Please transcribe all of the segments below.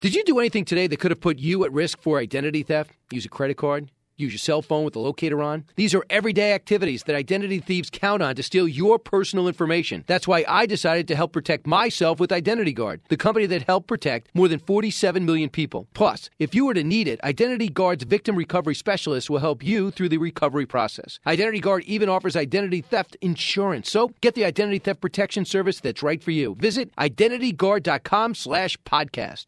Did you do anything today that could have put you at risk for identity theft? Use a credit card? Use your cell phone with the locator on? These are everyday activities that identity thieves count on to steal your personal information. That's why I decided to help protect myself with Identity Guard, the company that helped protect more than 47 million people. Plus, if you were to need it, Identity Guard's victim recovery specialist will help you through the recovery process. Identity Guard even offers identity theft insurance. So get the identity theft protection service that's right for you. Visit identityguard.com slash podcast.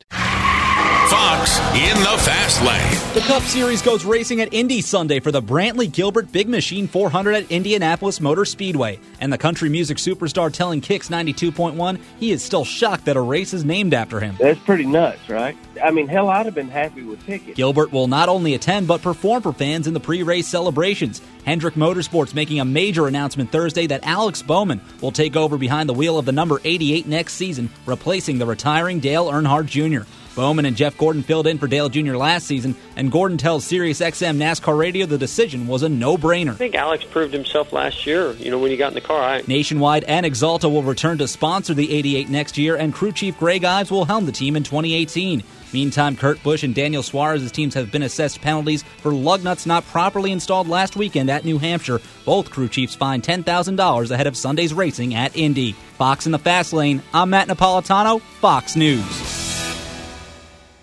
Fox in the fast lane. The Cup Series goes racing at Indy Sunday for the Brantley Gilbert Big Machine 400 at Indianapolis Motor Speedway. And the country music superstar telling Kix 92.1 he is still shocked that a race is named after him. That's pretty nuts, right? I mean, hell, I'd have been happy with tickets. Gilbert will not only attend but perform for fans in the pre-race celebrations. Hendrick Motorsports making a major announcement Thursday that Alex Bowman will take over behind the wheel of the number 88 next season, replacing the retiring Dale Earnhardt Jr. Bowman and Jeff Gordon filled in for Dale Jr. last season, and Gordon tells Sirius XM NASCAR Radio the decision was a no-brainer. I think Alex proved himself last year. You know, when he got in the car, I... Nationwide and Axalta will return to sponsor the 88 next year, and crew chief Greg Ives will helm the team in 2018. Meantime, Kurt Busch and Daniel Suarez's teams have been assessed penalties for lug nuts not properly installed last weekend at New Hampshire. Both crew chiefs fined $10,000 ahead of Sunday's racing at Indy. Fox in the Fast Lane. I'm Matt Napolitano, Fox News.